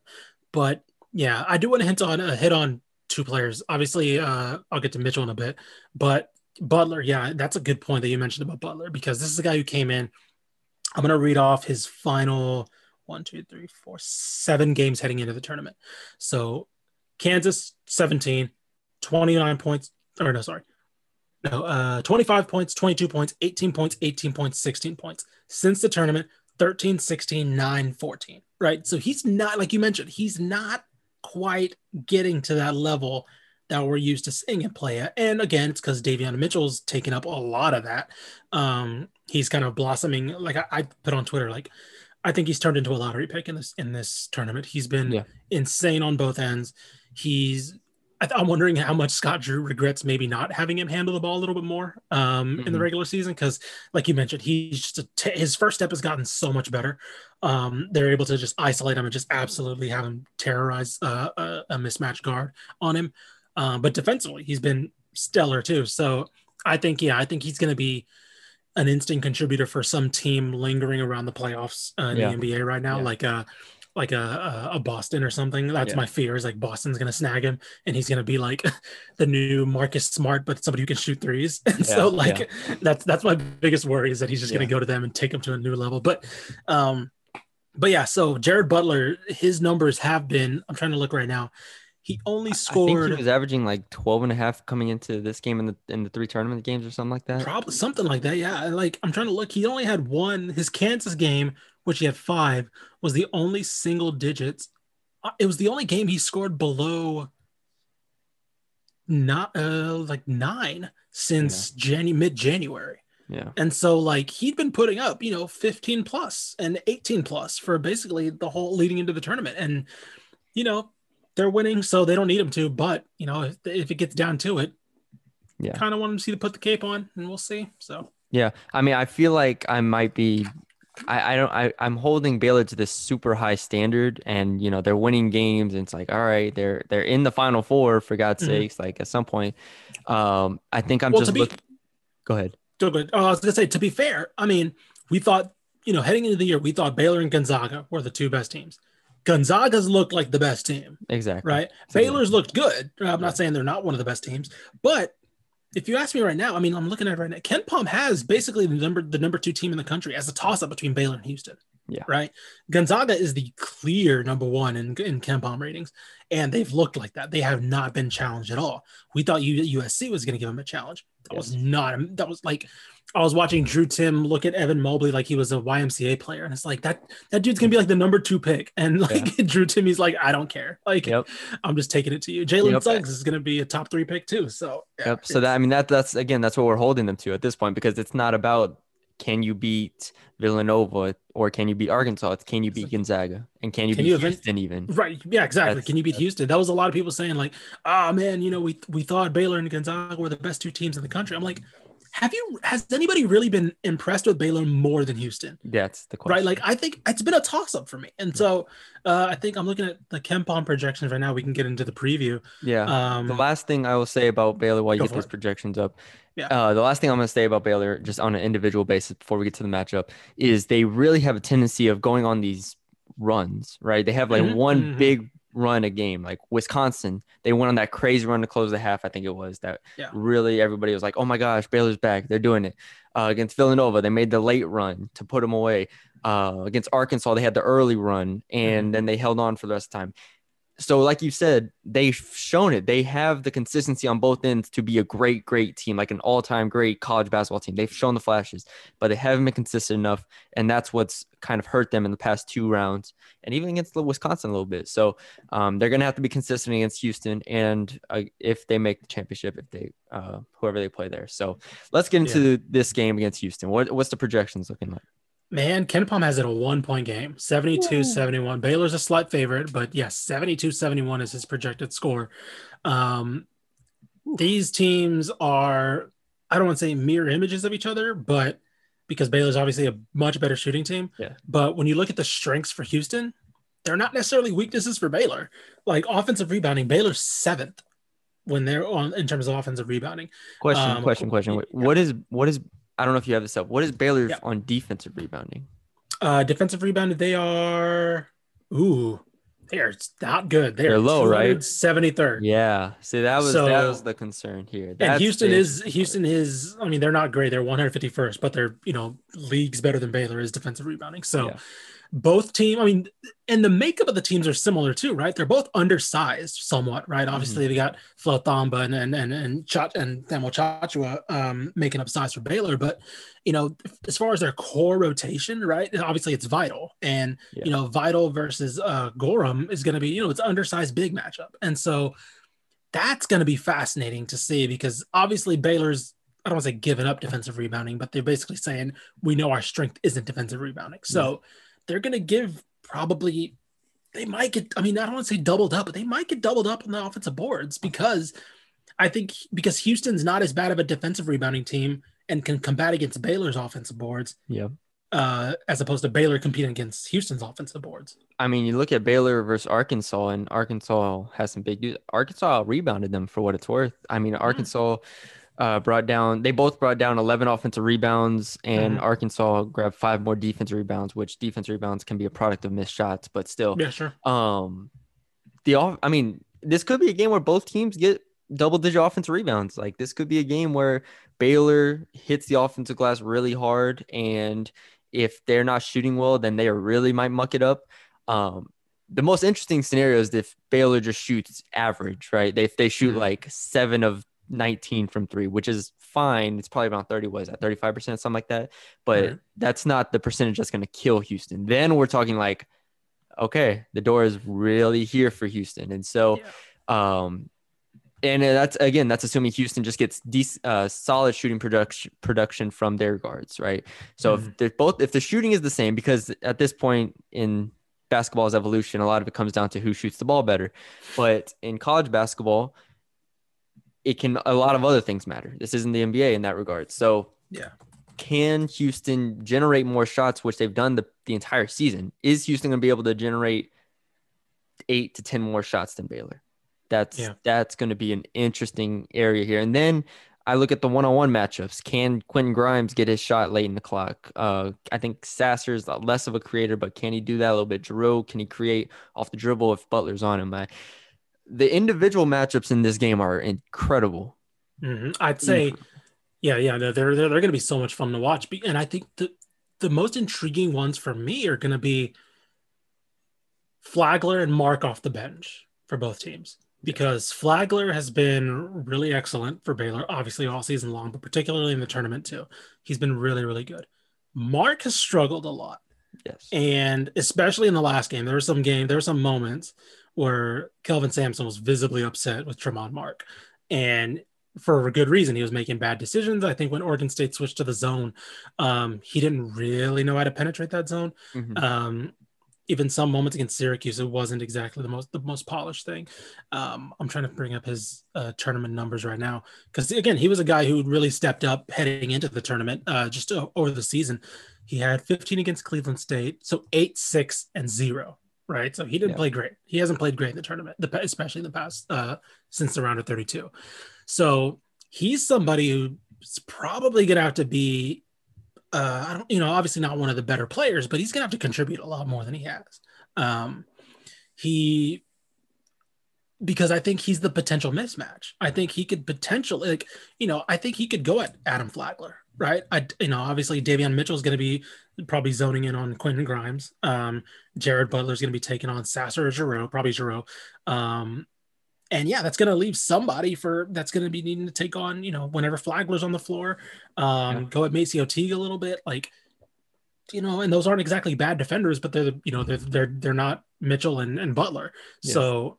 But yeah I do want to hint on uh, hit on two players. Obviously uh I'll get to Mitchell in a bit. But Butler yeah that's a good point that you mentioned about Butler because this is a guy who came in. I'm gonna read off his final one two three four seven games heading into the tournament. So Kansas 17 29 points or no sorry no, uh, 25 points, 22 points, 18 points, 18 points, 16 points. Since the tournament, 13, 16, 9, 14. Right. So he's not, like you mentioned, he's not quite getting to that level that we're used to seeing him play at. And again, it's because Davion Mitchell's taken up a lot of that. Um, he's kind of blossoming. Like I, I put on Twitter, like I think he's turned into a lottery pick in this in this tournament. He's been Yeah. insane on both ends. He's I'm wondering how much Scott Drew regrets maybe not having him handle the ball a little bit more um, in the Mhm. regular season because, like you mentioned, he's just a t- his first step has gotten so much better. Um, they're able to just isolate him and just absolutely have him terrorize uh, a, a mismatch guard on him. Um, but defensively, he's been stellar too. So I think, yeah, I think he's going to be an instant contributor for some team lingering around the playoffs uh, in Yeah. the NBA right now, Yeah. like a like a, a Boston or something. That's Yeah. my fear is like Boston's gonna snag him and he's gonna be like *laughs* the new Marcus Smart, but somebody who can shoot threes. *laughs* And so Yeah, like that's that's my biggest worry is that he's just gonna go to them and take them to a new level. But um but yeah, so Jared Butler, his numbers have been I'm trying to look right now. He only I think scored he was averaging like 12 and a half coming into this game in the in the three tournament games or something like that. Probably something like that. Yeah. Like I'm trying to look. He only had one. His Kansas game, which he had five, was the only single digits. Uh, It was the only game he scored below not uh like nine since Janu- mid January. Yeah. And so like he'd been putting up, you know, 15 plus and 18 plus for basically the whole leading into the tournament. And you know, they're winning, so they don't need him to. But you know, if, if it gets down to it, Yeah. kind of want him to see to put the cape on, and we'll see. So Yeah. I mean, I feel like I might be I, I don't I, I'm holding Baylor to this super high standard and you know they're winning games and it's like all right they're they're in the final four for God's Mhm. sakes like at some point um I think I'm Well, just be- look- go ahead So good. Oh, I was gonna say, to be fair, I mean, we thought, you know, heading into the year, we thought Baylor and Gonzaga were the two best teams. Gonzaga's looked like the best team, Exactly. right? Exactly. Baylor's looked good. I'm not saying they're not one of the best teams, but if you ask me right now, I mean, I'm looking at it right now. KenPom has basically the number the number two team in the country as a toss up between Baylor and Houston. Yeah. Right. Gonzaga is the clear number one in, in KenPom ratings, and they've looked like that. They have not been challenged at all. We thought USC was going to give them a challenge. That was not. That was like I was watching Drew Timme look at Evan Mobley like he was a YMCA player, and it's like that that dude's gonna be like the number two pick, and like *laughs* Drew Timme, he's like, I don't care, like Yep. I'm just taking it to you. Jalen Yep. Suggs is gonna be a top three pick too, so yeah, Yep. So that I mean that that's again that's what we're holding them to at this point because it's not about can you beat Villanova or can you beat Arkansas? It's can you beat Gonzaga and can you Can beat you even- Houston even? Right. Yeah, exactly. That's- Can you beat Houston? That was a lot of people saying, like, oh man, you know, we we thought Baylor and Gonzaga were the best two teams in the country. I'm like, have you has anybody really been impressed with Baylor more than Houston? That's the question. Right. Like I think it's been a toss up for me. And so uh, I think I'm looking at the KenPom projections right now. We can get into the preview. yeah. Um the last thing I will say about Baylor while you get for those it. projections up, Yeah. uh, the last thing I'm going to say about Baylor, just on an individual basis before we get to the matchup, is they really have a tendency of going on these runs, right? They have like Mhm, one mhm. big run a game, like Wisconsin. They went on that crazy run to close the half, I think it was that Yeah. really everybody was like, oh my gosh, Baylor's back. They're doing it. Uh, against Villanova, they made the late run to put them away. Uh, against Arkansas, they had the early run and Mhm. then they held on for the rest of the time so like you said they've shown it. They have the consistency on both ends to be a great great team like an all-time great college basketball team. They've shown the flashes but they haven't been consistent enough and that's what's kind of hurt them in the past two rounds and even against the wisconsin a little bit. So um, they're going to have to be consistent against houston and uh, if they make the championship if they uh, whoever they play there. So let's get into this game against houston. What, what's the projections looking like Man, KenPom has it a one point game 72 71. Baylor's a slight favorite, but yes, 72 71 is his projected score. Um, these teams are, I don't want to say mirror images of each other, but because Baylor's obviously a much better shooting team. Yeah. But when you look at the strengths for Houston, they're not necessarily weaknesses for Baylor. Like offensive rebounding, Baylor's seventh when they're on in terms of offensive rebounding. question Um, question question what is what is i don't know if you have this up what is baylor Yeah. on defensive rebounding Uh, defensive rebounded, they are, ooh, they are not good. They They're low, right? 73rd. Yeah. See, that was that was the concern here. And Houston is Houston is. I mean, they're not great. They're 151st, but they're you know leagues better than Baylor is defensive rebounding. So Yeah. Both team. I mean, and the makeup of the teams are similar too, right? They're both undersized somewhat, right? Obviously, Mm-hmm. they got Flo Thamba and and and and Chat and Tchamwa Tchatchoua um, making up size for Baylor, but you know, as far as their core rotation, right? Obviously, it's vital, and Yeah. you know, vital versus uh, Gorham is going to be you know it's undersized big matchup, and so that's going to be fascinating to see because obviously Baylor's I don't want to say giving up defensive rebounding, but they're basically saying we know our strength isn't defensive rebounding. So they're going to give probably they might get I mean I don't want to say doubled up, but they might get doubled up on the offensive boards because I think because Houston's not as bad of a defensive rebounding team and can combat against Baylor's offensive boards Yeah. uh, as opposed to Baylor competing against Houston's offensive boards. I mean, you look at Baylor versus Arkansas, and Arkansas has some big. Arkansas rebounded them for what it's worth. I mean, Arkansas uh, brought down, they both brought down 11 offensive rebounds, and Mhm. Arkansas grabbed five more defensive rebounds, which defensive rebounds can be a product of missed shots, but still. Yeah, sure. Um, the off, I mean, this could be a game where both teams get double digit offensive rebounds. Like this could be a game where Baylor hits the offensive glass really hard, and if they're not shooting well, then they really might muck it up. Um, the most interesting scenario is if Baylor just shoots average, right? They, if they shoot Mhm. like seven of 19 from three, which is fine. It's probably around 30, was that 35%, something like that. But Right. that's not the percentage that's going to kill Houston. Then we're talking like, okay, the door is really here for Houston. And so, um, and that's again, that's assuming Houston just gets dec- uh, solid shooting production production from their guards, right? So if they're both, if the shooting is the same, because at this point in basketball's evolution, a lot of it comes down to who shoots the ball better. But in college basketball, it can a lot of other things matter. This isn't the NBA in that regard. So Yeah. can Houston generate more shots, which they've done the, the entire season? Is Houston going to be able to generate eight to 10 more shots than Baylor? That's Yeah. that's going to be an interesting area here. And then I look at the one-on-one matchups. Can Quentin Grimes get his shot late in the clock? Uh, I think Sasser's less of a creator, but can he do that a little bit? Jarreau, can he create off the dribble if Butler's on him? I, the individual matchups in this game are incredible. Mm-hmm. I'd say, yeah, yeah, they're they're, they're going to be so much fun to watch. And I think the the most intriguing ones for me are going to be Flagler and Mark off the bench for both teams because Flagler has been really excellent for Baylor, obviously all season long, but particularly in the tournament too. He's been really, really good. Mark has struggled a lot. Yes. And especially in the last game, there were some game, there were some moments where Kelvin Sampson was visibly upset with Tramon Mark. And for a good reason, he was making bad decisions. I think when Oregon State switched to the zone, um, he didn't really know how to penetrate that zone. Mm-hmm. Um, even some moments against Syracuse, it wasn't exactly the most the most polished thing. Um, I'm trying to bring up his uh, tournament numbers right now because again, he was a guy who really stepped up heading into the tournament uh, just over the season. He had 15 against Cleveland State, so eight, six, and zero. Right, so he didn't yeah. play great. He hasn't played great in the tournament, especially in the past uh, since the round of 32. So he's somebody who's probably going to have to be uh, I don't, you know, obviously not one of the better players, but he's gonna have to contribute a lot more than he has. Um, he because I think he's the potential mismatch. I think he could potentially, like, you know, I think he could go at Adam Flagler, right? I, you know, obviously Davion Mitchell is going to be probably zoning in on Quentin Grimes. Um, Jared Butler is going to be taking on Sasser or Jarreau, probably Jarreau. Um, and yeah, that's going to leave somebody for that's going to be needing to take on, you know, whenever Flagler's on the floor, um, yeah. go at MaCio Teague a little bit, like, you know, and those aren't exactly bad defenders, but they're, you know, they're they're they're not Mitchell and, and Butler. Yeah. So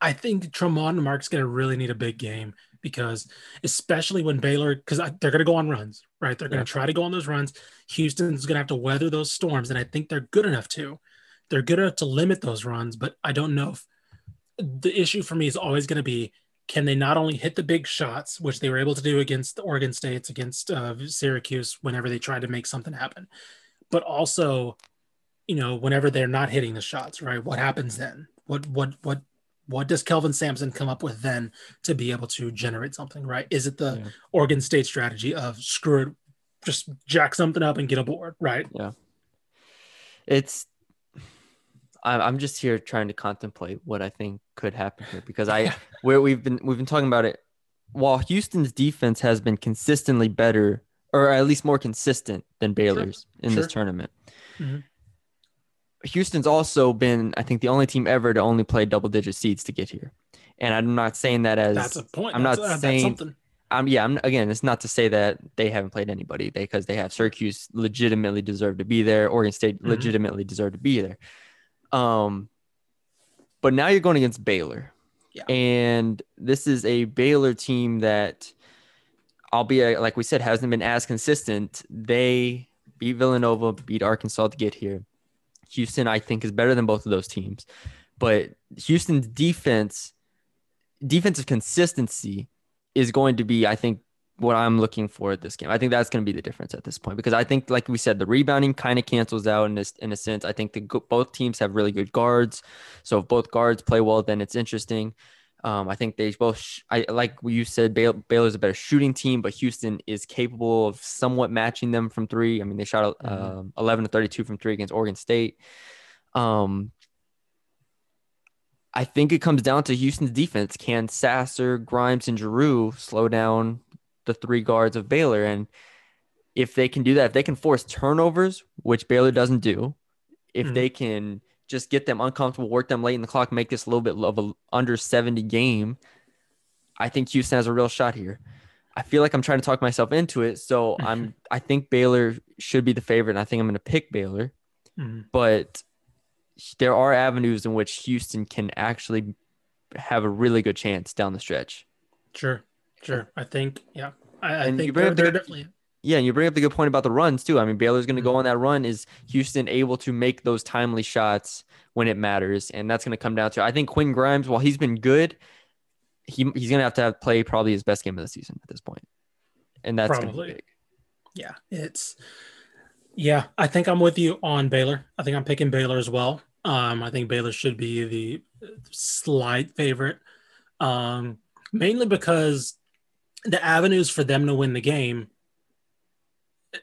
I think Tramon Mark's going to really need a big game because especially when Baylor, because they're going to go on runs, right? They're going to try to go on those runs. Houston's going to have to weather those storms, and I think they're good enough to. They're good enough to limit those runs, but I don't know if the issue for me is always going to be can they not only hit the big shots, which they were able to do against the Oregon States, against uh, Syracuse, whenever they tried to make something happen, but also, you know, whenever they're not hitting the shots, right? What happens then? What what what what does Kelvin Sampson come up with then to be able to generate something, right? Is it the yeah. Oregon State strategy of screw it, just jack something up and get a board, right? Yeah. It's I'm just here trying to contemplate what I think could happen here because I *laughs* where we've been we've been talking about it. While Houston's defense has been consistently better, or at least more consistent than Baylor's sure. in sure. this tournament, mm-hmm. Houston's also been, I think, the only team ever to only play double digit seeds to get here. And I'm not saying that as that's a point. I'm that's not a, saying. I'm yeah. I'm again. It's not to say that they haven't played anybody because they, they have Syracuse legitimately deserve to be there. Oregon State mm-hmm. legitimately deserve to be there. Um, but now you're going against Baylor. Yeah. And this is a Baylor team that, albeit like we said, hasn't been as consistent. They beat Villanova, beat Arkansas to get here. Houston, I think, is better than both of those teams. But Houston's defense, defensive consistency is going to be, I think, what I'm looking for at this game. I think that's going to be the difference at this point because I think, like we said, the rebounding kind of cancels out in this in a sense. I think the both teams have really good guards, so if both guards play well, then it's interesting. Um, I think they both, sh- I like you said, Baylor, Baylor's a better shooting team, but Houston is capable of somewhat matching them from three. I mean, they shot mm-hmm. uh, 11 to 32 from three against Oregon State. Um, I think it comes down to Houston's defense. Can Sasser, Grimes, and Jarreau slow down the three guards of Baylor. And if they can do that, if they can force turnovers, which Baylor doesn't do, if mm-hmm. they can just get them uncomfortable, work them late in the clock, make this a little bit of a under 70 game, I think Houston has a real shot here. I feel like I'm trying to talk myself into it. So *laughs* I'm I think Baylor should be the favorite, and I think I'm gonna pick Baylor. Mm-hmm. But there are avenues in which Houston can actually have a really good chance down the stretch. Sure. Sure. I think, yeah. I, I think you bring up the good, definitely. Yeah, and you bring up the good point about the runs too. I mean, Baylor's going to mm-hmm. go on that run. Is Houston able to make those timely shots when it matters? And that's going to come down to I think Quinn Grimes, while he's been good, he he's going to have to have play probably his best game of the season at this point. point, and that's probably yeah. It's yeah. I think I'm with you on Baylor. I think I'm picking Baylor as well. Um, I think Baylor should be the slight favorite, um, mainly because the avenues for them to win the game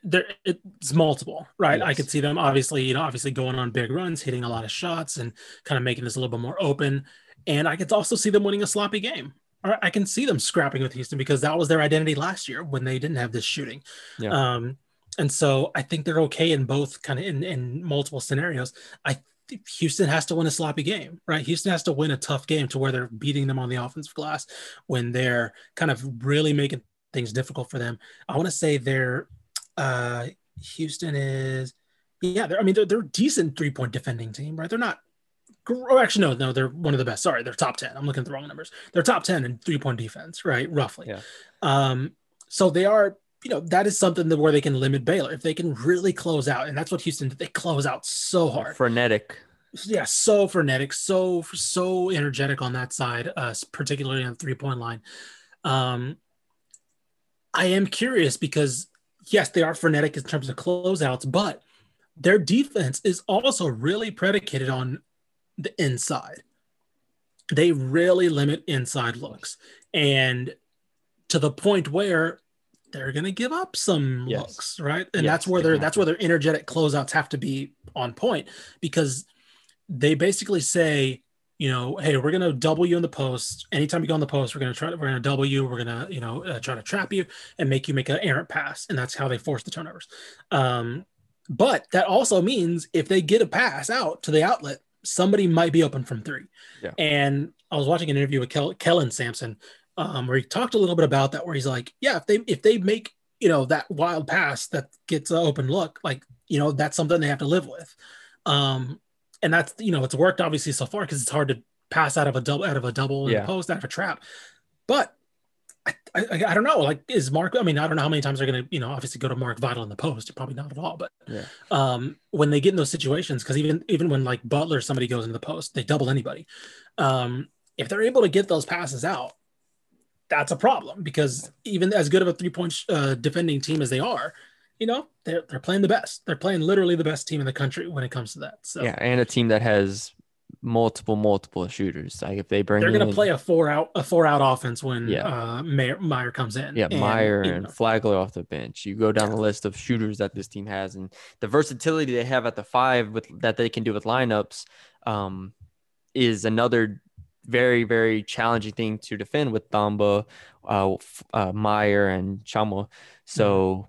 there it's multiple right yes. i could see them obviously you know obviously going on big runs hitting a lot of shots and kind of making this a little bit more open and i could also see them winning a sloppy game or i can see them scrapping with houston because that was their identity last year when they didn't have this shooting yeah. um and so i think they're okay in both kind of in, in multiple scenarios i Houston has to win a sloppy game, right? Houston has to win a tough game to where they're beating them on the offensive glass when they're kind of really making things difficult for them. I want to say they're uh, Houston is, yeah, they're, I mean, they're, they're decent three point defending team, right? They're not, oh, actually, no, no, they're one of the best. Sorry, they're top 10. I'm looking at the wrong numbers. They're top 10 in three point defense, right? Roughly. Yeah. Um, so they are, you know, that is something that where they can limit Baylor if they can really close out. And that's what Houston did. They close out so hard. Frenetic. Yeah, so frenetic, so so energetic on that side, uh, particularly on the three point line. Um, I am curious because yes, they are frenetic in terms of closeouts, but their defense is also really predicated on the inside. They really limit inside looks. And to the point where they're going to give up some yes. looks, right? And yes, that's where their that's where their energetic closeouts have to be on point because they basically say you know, hey, we're gonna double you in the post. Anytime you go in the post, we're gonna try. We're gonna double you. We're gonna, you know, uh, try to trap you and make you make an errant pass, and that's how they force the turnovers. Um, but that also means if they get a pass out to the outlet, somebody might be open from three. Yeah. And I was watching an interview with Kel- Kellen Sampson, um, where he talked a little bit about that, where he's like, yeah, if they if they make you know that wild pass that gets an open look, like you know that's something they have to live with. Um, and that's you know it's worked obviously so far because it's hard to pass out of a double out of a double yeah. post out of a trap but I, I, I, don't know like is mark i mean i don't know how many times they're gonna you know obviously go to mark vital in the post probably not at all but yeah. um when they get in those situations because even even when like butler somebody goes into the post they double anybody um if they're able to get those passes out that's a problem because even as good of a three point uh, defending team as they are you know, they're they're playing the best. They're playing literally the best team in the country when it comes to that. So yeah, and a team that has multiple multiple shooters. Like if they bring, they're going to play a four out a four out offense when yeah. uh, Mayer, Mayer comes in. Yeah, and, Mayer and know. Flagler off the bench. You go down yeah. the list of shooters that this team has, and the versatility they have at the five with that they can do with lineups um, is another very very challenging thing to defend with Thamba, uh, uh, Mayer, and Tchamwa. So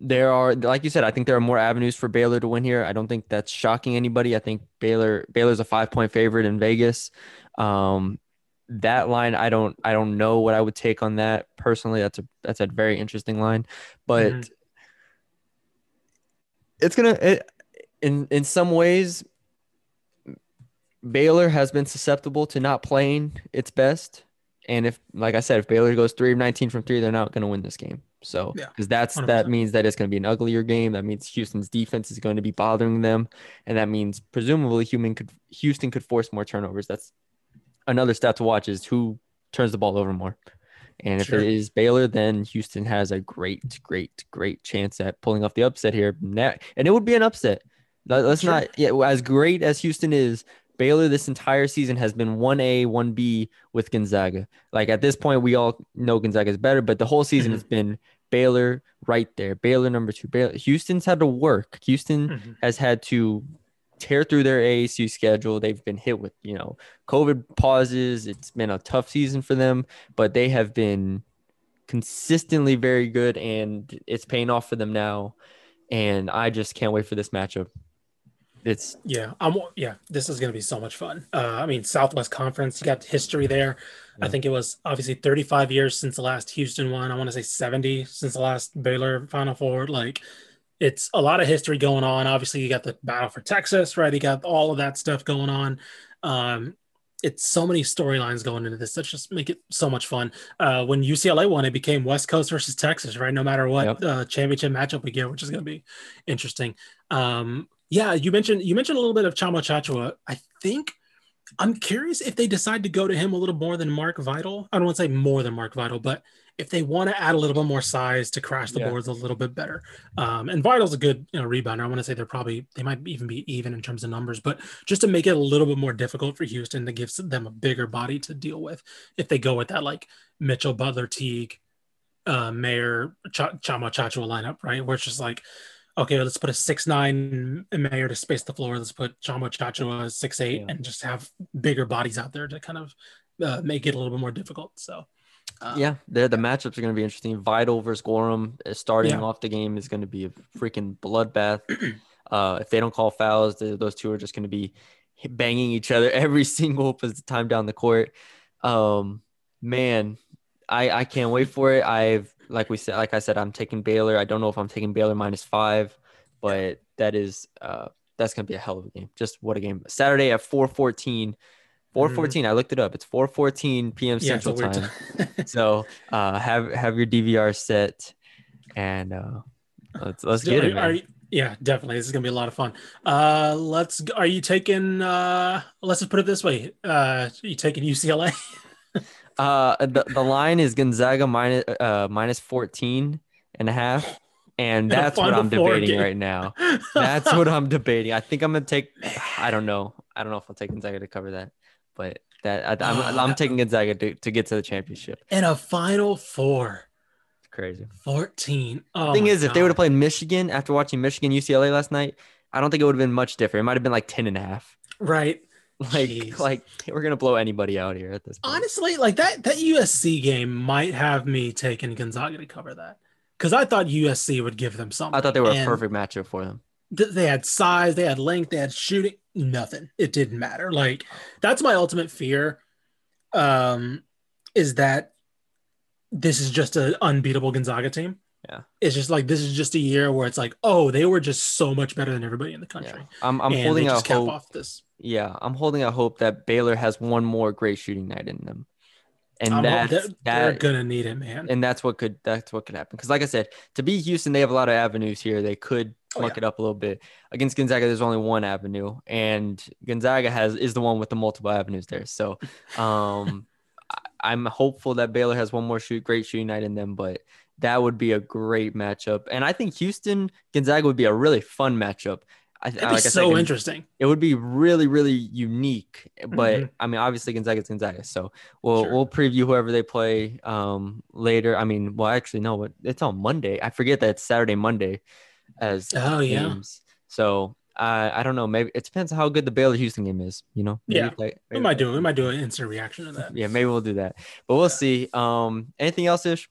there are like you said i think there are more avenues for baylor to win here. I don't think that's shocking anybody. I think baylor baylor's a five point favorite in vegas. Um that line i don't i don't know what i would take on that personally. That's a that's a very interesting line. But mm-hmm. it's gonna it, in in some ways baylor has been susceptible to not playing its best. And if like i said if baylor goes 3 of 19 from 3 they're not going to win this game so, because yeah, that's 100%. that means that it's going to be an uglier game. That means Houston's defense is going to be bothering them, and that means presumably Houston could Houston could force more turnovers. That's another stat to watch is who turns the ball over more. And if sure. it is Baylor, then Houston has a great, great, great chance at pulling off the upset here. And it would be an upset. Let's sure. not, yeah, as great as Houston is, Baylor this entire season has been 1A, 1B with Gonzaga. Like at this point, we all know Gonzaga is better, but the whole season has *laughs* been Baylor right there. Baylor number two. Baylor. Houston's had to work. Houston mm-hmm. has had to tear through their AAC schedule. They've been hit with, you know, COVID pauses. It's been a tough season for them, but they have been consistently very good and it's paying off for them now. And I just can't wait for this matchup. It's yeah, I'm yeah, this is gonna be so much fun. Uh, I mean, Southwest Conference, you got history there. I think it was obviously 35 years since the last Houston one. I want to say 70 since the last Baylor Final Four. Like it's a lot of history going on. Obviously, you got the battle for Texas, right? You got all of that stuff going on. Um, it's so many storylines going into this. That just make it so much fun. Uh, when UCLA won, it became West Coast versus Texas, right? No matter what yep. uh, championship matchup we get, which is going to be interesting. Um, yeah, you mentioned you mentioned a little bit of Tchamwa Tchatchoua. I think I'm curious if they decide to go to him a little more than Mark Vital. I don't want to say more than Mark Vital, but if they want to add a little bit more size to crash the Yeah. boards a little bit better. Um, and Vital's a good you know rebounder. I want to say they're probably they might even be even in terms of numbers, but just to make it a little bit more difficult for Houston, that gives them a bigger body to deal with. If they go with that like Mitchell, Butler, Teague, uh, Mayer, Ch- Tchamwa Tchatchoua lineup, right? Where it's just like, okay, let's put a six nine Mayer to space the floor. Let's put Tchamwa Tchatchoua six eight, Yeah. and just have bigger bodies out there to kind of uh, make it a little bit more difficult. So. um, yeah, the the matchups are going to be interesting. Vital versus Gorham uh, starting Yeah. off the game is going to be a freaking bloodbath. *clears throat* uh, if they don't call fouls, th- those two are just going to be banging each other *laughs* every single time down the court. Um, man, I I can't wait for it. I've like we said, like I said, I'm taking Baylor. I don't know if I'm taking Baylor minus five, but that is uh that's gonna be a hell of a game. Just what a game! Saturday at 4:14. 4:14. I looked it up. It's 4:14 p.m. Central time. *laughs* So uh, have have your DVR set, and uh, let's let's get Are- it, are you- yeah, definitely. This is gonna be a lot of fun. Uh, let's. Are you taking? Uh, let's just put it this way. Uh, are you taking UCLA? *laughs* Uh, the, the line is Gonzaga minus uh minus 14 and a half, and *laughs* that's what I'm debating game. right now. *laughs* That's what I'm debating. I think I'm gonna take. I don't know. I don't know if I'll take Gonzaga to cover that, but that I, I'm *sighs* I'm taking Gonzaga to, to get to the championship. And a Final Four. It's crazy. 14. Oh thing is, if they would have played Michigan after watching Michigan UCLA last night, I don't think it would have been much different. It might have been like 10 and a half. right. *laughs* Like, Jeez. like we're gonna blow anybody out here at this point. Honestly, like that that USC game might have me taking Gonzaga to cover that because I thought USC would give them something. I thought they were a perfect matchup for them. th- they had size, they had length, they had shooting. Nothing. It didn't matter. Like that's my ultimate fear. Um, is that this is just an unbeatable Gonzaga team. Yeah. It's just like this is just a year where it's like, oh, they were just so much better than everybody in the country. Yeah. I'm, I'm holding out hope. off this. Yeah, I'm holding out hope that Baylor has one more great shooting night in them, and that's they're, they're that, gonna need it, man. and that's what could that's what could happen. Because like I said, to beat Houston, they have a lot of avenues here. They could Oh, muck yeah. it up a little bit. Against Gonzaga, there's only one avenue, and Gonzaga has is the one with the multiple avenues there. So, *laughs* um, I- I'm hopeful that Baylor has one more shoot great shooting night in them, but that would be a great matchup. And I think Houston Gonzaga would be a really fun matchup. I, It'd be like so interesting. it would be really really unique but Mhm. i mean obviously gonzaga's gonzaga so we'll Sure. we'll preview whoever they play um later i mean well actually no but it's on monday i forget that it's saturday monday as Oh yeah. so uh, i don't know maybe it depends on how good the baylor houston game is you know Maybe Yeah. play- We maybe might do it. We might do an instant reaction to that. yeah maybe we'll do that but we'll see um anything else ish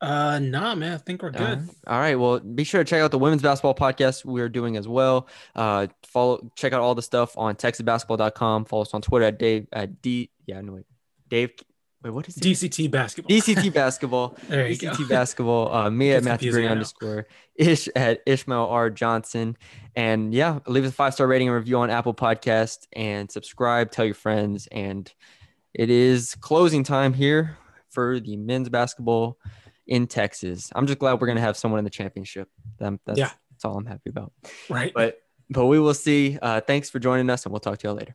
Uh nah, man. I think we're good. Uh, all right. Well, be sure to check out the women's basketball podcast we're doing as well. Uh, follow, check out all the stuff on texasbasketball.com. Follow us on Twitter at Dave at D. Yeah, no wait, Dave. Wait, what is it? DCT basketball. *laughs* DCT basketball. *laughs* there you go. DCT *laughs* basketball. Uh, me at Matthew Green underscore Ish at Ishmael R Johnson. And yeah, leave us a five star rating and review on Apple Podcast and subscribe. Tell your friends. And it is closing time here for the men's basketball in Texas. I'm just glad we're gonna have someone in the championship. That's, Yeah. that's all I'm happy about. Right. But but we will see. Uh, thanks for joining us, and we'll talk to you all later.